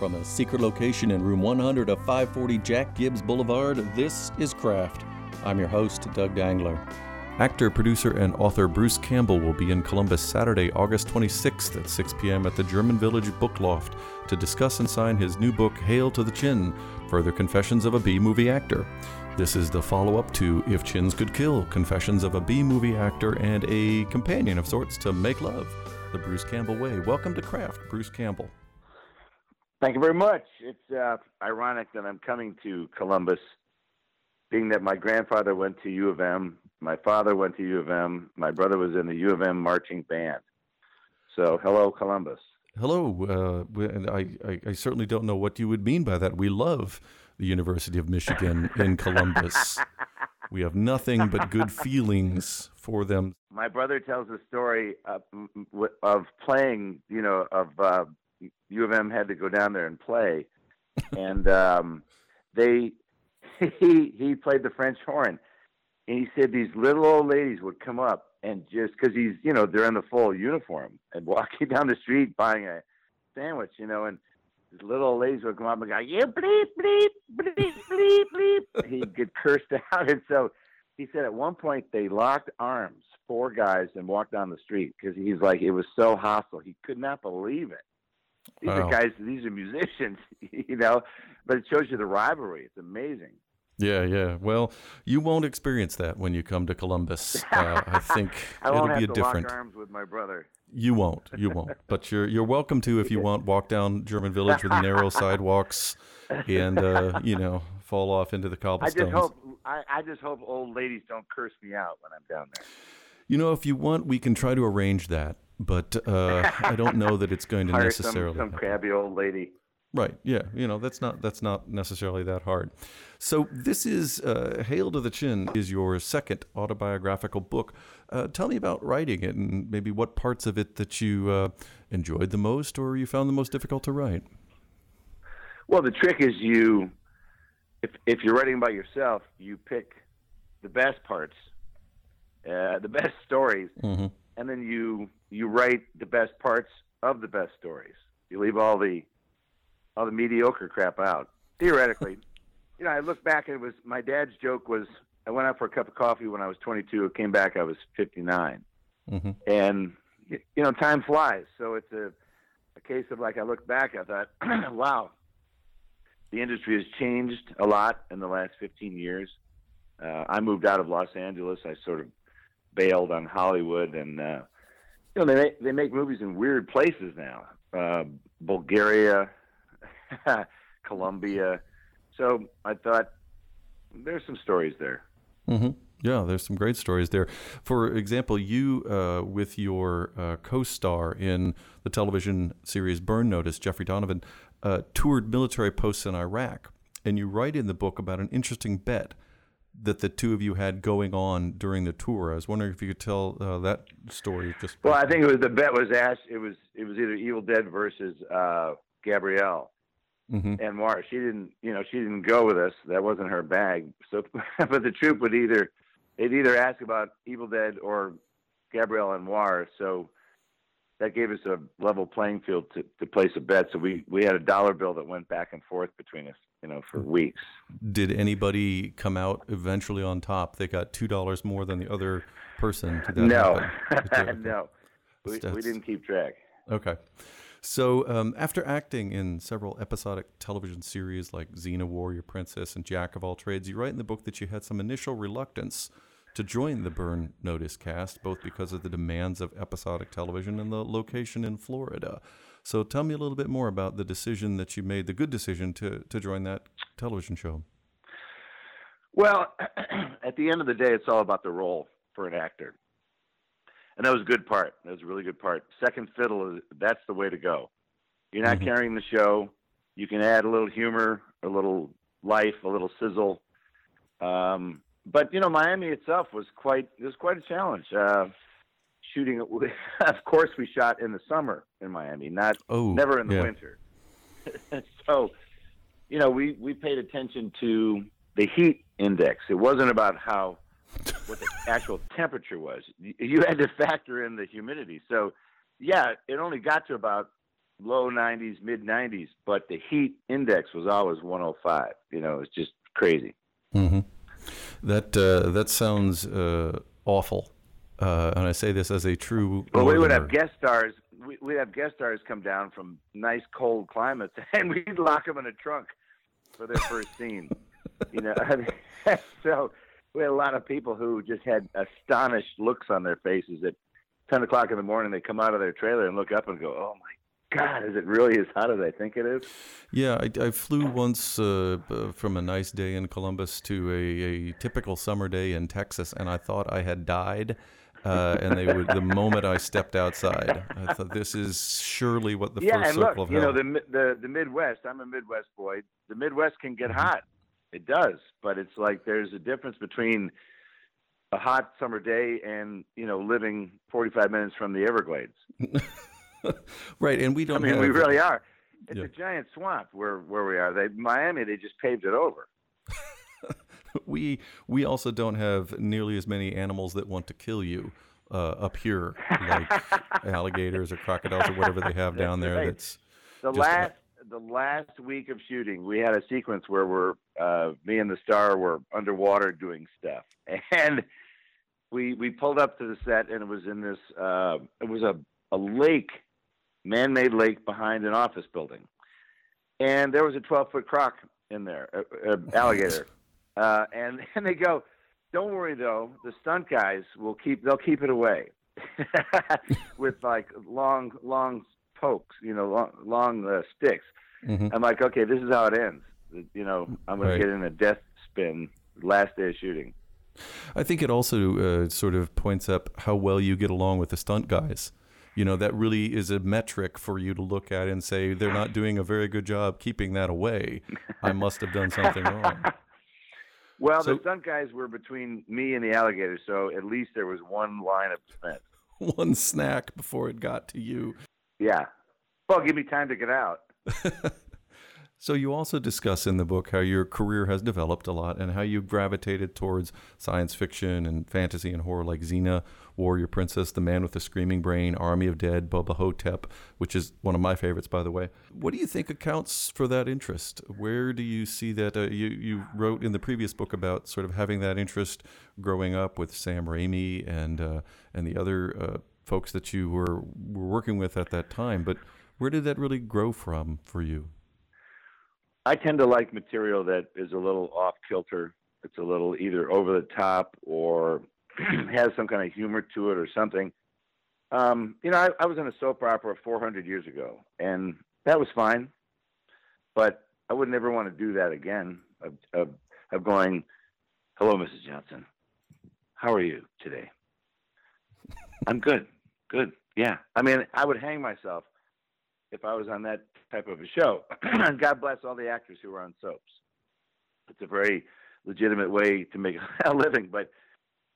From a secret location in room 100 of 540 Jack Gibbs Boulevard, this is Craft. I'm your host, Doug Dangler. Actor, producer, and author Bruce Campbell will be in Columbus Saturday, August 26th at 6 p.m. at the German Village Book Loft to discuss and sign his new book, Hail to the Chin Further Confessions of a B Movie Actor. This is the follow up to If Chins Could Kill Confessions of a B Movie Actor and a companion of sorts to Make Love, the Bruce Campbell Way. Welcome to Craft, Bruce Campbell. Thank you very much. It's uh, ironic that I'm coming to Columbus, being that my grandfather went to U of M my father went to U of M. My brother was in the U of M marching band. So, hello, Columbus. Hello. Uh, I, I, I, certainly don't know what you would mean by that. We love the University of Michigan in Columbus. we have nothing but good feelings for them. My brother tells a story of, of playing, you know, of uh, U of M had to go down there and play. and um, they, he, he played the French horn. And he said these little old ladies would come up and just because he's you know they're in the full uniform and walking down the street buying a sandwich you know and these little old ladies would come up and go you bleep bleep bleep bleep bleep. He'd get cursed out. And so he said at one point they locked arms four guys and walked down the street because he's like it was so hostile he could not believe it these wow. are guys these are musicians you know but it shows you the rivalry it's amazing yeah, yeah. Well, you won't experience that when you come to Columbus. Uh, I think I it'll be a different. Lock arms with my brother. You won't. You won't. But you're you're welcome to if you want. Walk down German Village with narrow sidewalks, and uh, you know fall off into the cobblestones. I just hope I, I just hope old ladies don't curse me out when I'm down there. You know, if you want, we can try to arrange that, but uh, I don't know that it's going to Hire necessarily. Some, some crabby old lady. Right. Yeah. You know, that's not that's not necessarily that hard. So this is uh, "Hail to the Chin" is your second autobiographical book. Uh, tell me about writing it and maybe what parts of it that you uh, enjoyed the most or you found the most difficult to write. Well, the trick is you, if if you're writing by yourself, you pick the best parts, uh, the best stories, mm-hmm. and then you you write the best parts of the best stories. You leave all the all the mediocre crap out. Theoretically, you know, I look back and it was my dad's joke was I went out for a cup of coffee when I was 22. It came back I was 59, mm-hmm. and you know, time flies. So it's a a case of like I look back, I thought, wow, the industry has changed a lot in the last 15 years. Uh, I moved out of Los Angeles. I sort of bailed on Hollywood, and uh, you know they make, they make movies in weird places now. Uh, Bulgaria, Colombia. So I thought there's some stories there. Mm-hmm. Yeah, there's some great stories there. For example, you uh, with your uh, co-star in the television series Burn Notice, Jeffrey Donovan, uh, toured military posts in Iraq, and you write in the book about an interesting bet that the two of you had going on during the tour. I was wondering if you could tell uh, that story. Just well, I think it was the bet was asked. It was it was either Evil Dead versus uh, Gabrielle, mm-hmm. Anwar. She didn't, you know, she didn't go with us. That wasn't her bag. So, but the troop would either they'd either ask about Evil Dead or Gabrielle and Anwar. So that gave us a level playing field to, to place a bet. So we we had a dollar bill that went back and forth between us, you know, for weeks. Did anybody come out eventually on top? They got two dollars more than the other person. no, no, we, we didn't keep track. Okay. So, um, after acting in several episodic television series like Xena Warrior Princess and Jack of All Trades, you write in the book that you had some initial reluctance to join the Burn Notice cast, both because of the demands of episodic television and the location in Florida. So, tell me a little bit more about the decision that you made, the good decision to, to join that television show. Well, at the end of the day, it's all about the role for an actor and that was a good part. That was a really good part. Second fiddle is that's the way to go. You're not mm-hmm. carrying the show. You can add a little humor, a little life, a little sizzle. Um, but you know, Miami itself was quite it was quite a challenge. Uh, shooting, of course, we shot in the summer in Miami, not oh, never in the yeah. winter. so, you know, we we paid attention to the heat index. It wasn't about how what the actual temperature was. You had to factor in the humidity. So, yeah, it only got to about low 90s, mid 90s, but the heat index was always 105. You know, it's just crazy. Mm-hmm. That uh, that sounds uh, awful, uh, and I say this as a true. Well, we would have guest stars. We, we'd have guest stars come down from nice cold climates, and we'd lock them in a trunk for their first scene. you know, so we had a lot of people who just had astonished looks on their faces at 10 o'clock in the morning. They come out of their trailer and look up and go, "Oh my God, is it really as hot as I think it is? Yeah, I, I flew once uh, from a nice day in Columbus to a, a, typical summer day in Texas, and I thought I had died. Uh, and they would the moment I stepped outside, I thought this is surely what the yeah, first and circle look, of hell. you know the the the Midwest. I'm a Midwest boy. The Midwest can get mm-hmm. hot. It does, but it's like there's a difference between a hot summer day and you know living 45 minutes from the Everglades. right, and we don't. I mean, have, we really are. It's yeah. a giant swamp where where we are. They Miami, they just paved it over. we we also don't have nearly as many animals that want to kill you uh, up here, like alligators or crocodiles or whatever they have down there. Right. That's the last the last week of shooting. We had a sequence where we're uh, me and the star were underwater doing stuff, and we we pulled up to the set, and it was in this. Uh, it was a a lake man-made lake behind an office building, and there was a 12-foot croc in there, a, a alligator, uh, and and they go, "Don't worry though, the stunt guys will keep they'll keep it away." with like long long pokes, you know, long, long uh, sticks. Mm-hmm. I'm like, okay, this is how it ends. You know, I'm going right. to get in a death spin last day of shooting. I think it also uh, sort of points up how well you get along with the stunt guys you know that really is a metric for you to look at and say they're not doing a very good job keeping that away. I must have done something wrong. Well so, the stunt guys were between me and the alligator so at least there was one line of defense. One snack before it got to you. Yeah. Well give me time to get out So you also discuss in the book how your career has developed a lot and how you gravitated towards science fiction and fantasy and horror like Xena, Warrior Princess, The Man with the Screaming Brain, Army of Dead, Bubba Ho-Tep, which is one of my favorites, by the way. What do you think accounts for that interest? Where do you see that? Uh, you, you wrote in the previous book about sort of having that interest growing up with Sam Raimi and, uh, and the other uh, folks that you were, were working with at that time. But where did that really grow from for you? I tend to like material that is a little off kilter. It's a little either over the top or has some kind of humor to it or something. Um, you know, I, I was in a soap opera 400 years ago, and that was fine. But I would never want to do that again. Of, of, of going, hello, Mrs. Johnson. How are you today? I'm good. Good. Yeah. I mean, I would hang myself if I was on that type of a show. God bless all the actors who are on soaps. It's a very legitimate way to make a living, but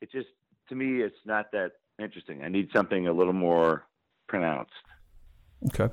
it just to me it's not that interesting. I need something a little more pronounced. Okay.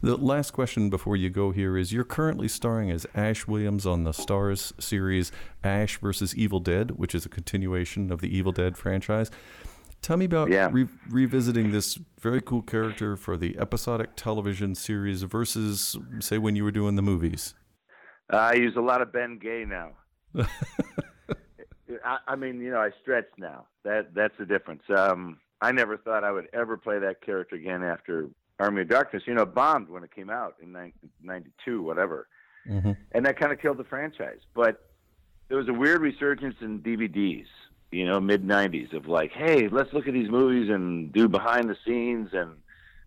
The last question before you go here is you're currently starring as Ash Williams on the Starz series Ash versus Evil Dead, which is a continuation of the Evil Dead franchise. Tell me about yeah. re- revisiting this very cool character for the episodic television series versus, say, when you were doing the movies. Uh, I use a lot of Ben Gay now. I, I, mean, you know, I stretch now. That that's the difference. Um, I never thought I would ever play that character again after Army of Darkness. You know, bombed when it came out in '92, whatever, mm-hmm. and that kind of killed the franchise. But there was a weird resurgence in DVDs you know, mid '90s of like, hey, let's look at these movies and do behind the scenes, and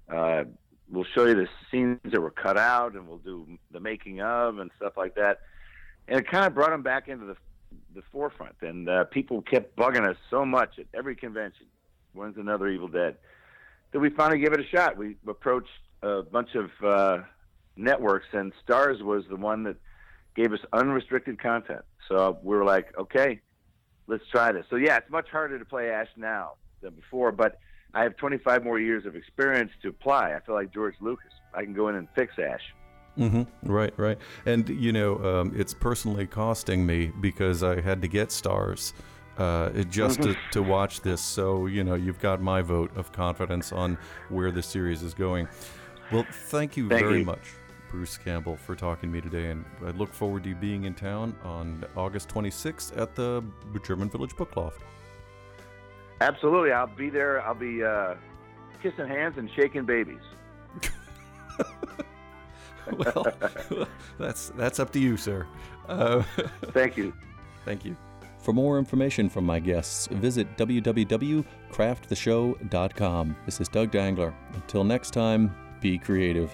uh, we'll show you the scenes that were cut out, and we'll do the making of and stuff like that. And it kind of brought them back into the the forefront, and uh, people kept bugging us so much at every convention. When's another Evil Dead? That we finally gave it a shot. We approached a bunch of uh, networks, and Starz was the one that gave us unrestricted content. So we were like, okay, let's try this. So yeah, it's much harder to play Ash now than before, but I have 25 more years of experience to apply. I feel like George Lucas. I can go in and fix Ash. Mm-hmm. Right, right. And you know, um, it's personally costing me because I had to get Starz uh, just to, to watch this. So you know, you've got my vote of confidence on where the series is going. Well, thank you thank very you. much, Bruce Campbell, for talking to me today, and I look forward to you being in town on August 26th at the German Village Book Loft. Absolutely, I'll be there. I'll be uh, kissing hands and shaking babies. well, that's that's up to you, sir. Uh, Thank you. Thank you. For more information from my guests, visit www.crafttheshow.com. This is Doug Dangler. Until next time, be creative.